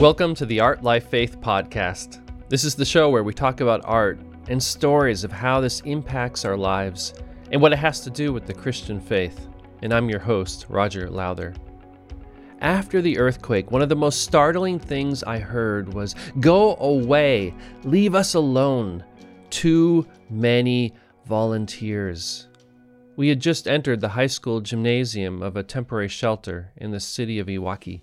Welcome to the Art Life Faith podcast. This is the show where we talk about art and stories of how this impacts our lives and what it has to do with the Christian faith. And I'm your host, Roger Lowther. After the earthquake, one of the most startling things I heard was Go away, leave us alone. Too many volunteers. We had just entered the high school gymnasium of a temporary shelter in the city of Iwaki.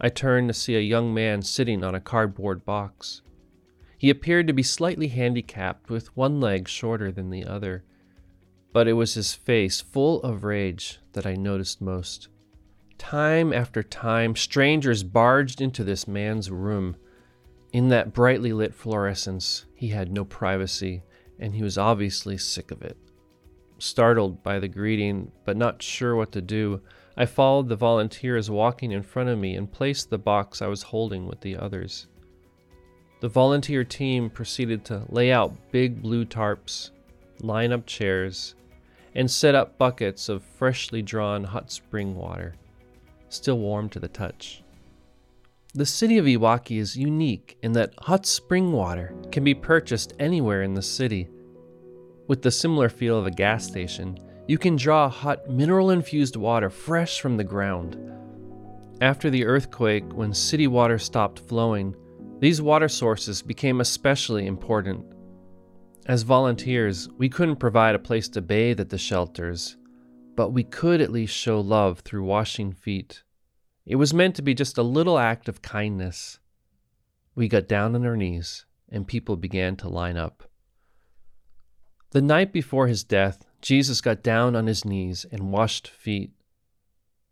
I turned to see a young man sitting on a cardboard box. He appeared to be slightly handicapped, with one leg shorter than the other, but it was his face, full of rage, that I noticed most. Time after time, strangers barged into this man's room. In that brightly lit fluorescence, he had no privacy, and he was obviously sick of it. Startled by the greeting, but not sure what to do, I followed the volunteers walking in front of me and placed the box I was holding with the others. The volunteer team proceeded to lay out big blue tarps, line up chairs, and set up buckets of freshly drawn hot spring water, still warm to the touch. The city of Iwaki is unique in that hot spring water can be purchased anywhere in the city. With the similar feel of a gas station, you can draw hot mineral infused water fresh from the ground. After the earthquake, when city water stopped flowing, these water sources became especially important. As volunteers, we couldn't provide a place to bathe at the shelters, but we could at least show love through washing feet. It was meant to be just a little act of kindness. We got down on our knees, and people began to line up. The night before his death, Jesus got down on his knees and washed feet.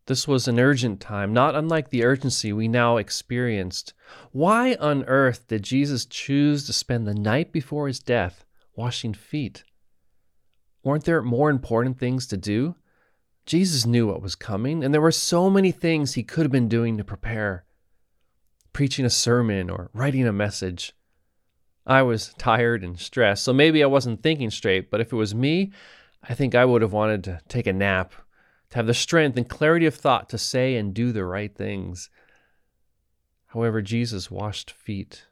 This was an urgent time, not unlike the urgency we now experienced. Why on earth did Jesus choose to spend the night before his death washing feet? Weren't there more important things to do? Jesus knew what was coming, and there were so many things he could have been doing to prepare preaching a sermon or writing a message. I was tired and stressed, so maybe I wasn't thinking straight, but if it was me, I think I would have wanted to take a nap, to have the strength and clarity of thought to say and do the right things. However, Jesus washed feet.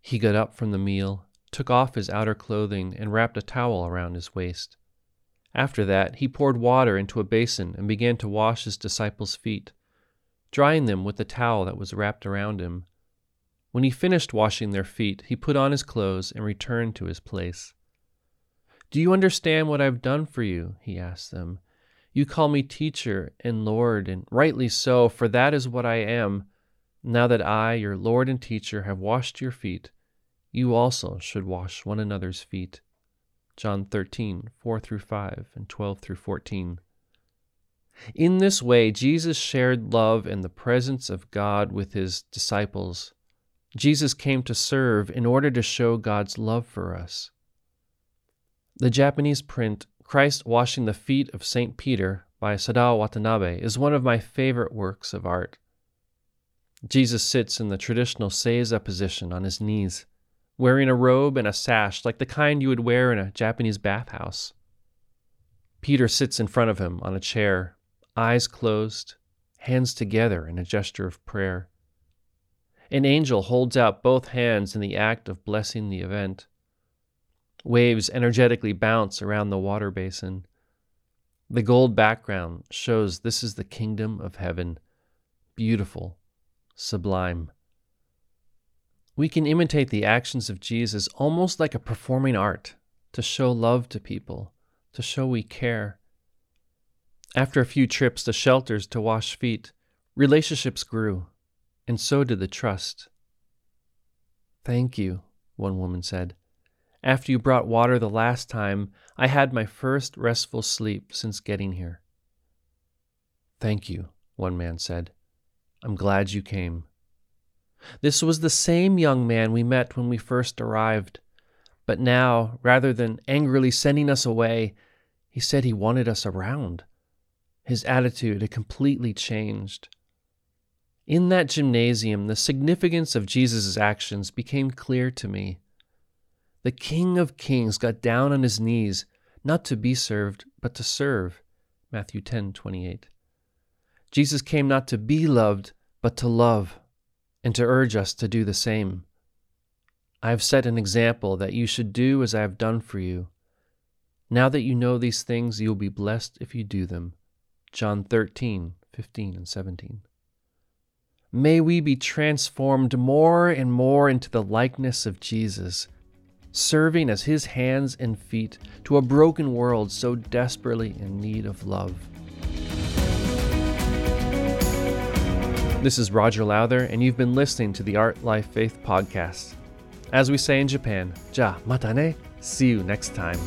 He got up from the meal, took off his outer clothing, and wrapped a towel around his waist. After that, he poured water into a basin and began to wash his disciples' feet, drying them with the towel that was wrapped around him. When he finished washing their feet, he put on his clothes and returned to his place. Do you understand what I've done for you? He asked them. You call me teacher and Lord, and rightly so, for that is what I am. Now that I, your Lord and teacher, have washed your feet, you also should wash one another's feet. John 13, 4 through 5, and 12 through 14. In this way, Jesus shared love and the presence of God with his disciples. Jesus came to serve in order to show God's love for us. The Japanese print Christ Washing the Feet of St. Peter by Sadao Watanabe is one of my favorite works of art. Jesus sits in the traditional seiza position on his knees, wearing a robe and a sash like the kind you would wear in a Japanese bathhouse. Peter sits in front of him on a chair, eyes closed, hands together in a gesture of prayer. An angel holds out both hands in the act of blessing the event. Waves energetically bounce around the water basin. The gold background shows this is the kingdom of heaven. Beautiful, sublime. We can imitate the actions of Jesus almost like a performing art to show love to people, to show we care. After a few trips to shelters to wash feet, relationships grew, and so did the trust. Thank you, one woman said. After you brought water the last time, I had my first restful sleep since getting here. Thank you, one man said. I'm glad you came. This was the same young man we met when we first arrived, but now, rather than angrily sending us away, he said he wanted us around. His attitude had completely changed. In that gymnasium, the significance of Jesus' actions became clear to me. The King of Kings got down on his knees, not to be served, but to serve. Matthew 10 28. Jesus came not to be loved, but to love. and to urge us to do the same. I have set an example that you should do as I have done for you. Now that you know these things, you will be blessed if you do them. John 13, 15, and 17. May we be transformed more and more into the likeness of Jesus, serving as his hands and feet to a broken world so desperately in need of love. This is Roger Lowther, and you've been listening to the Art Life Faith podcast. As we say in Japan, ja matane, see you next time.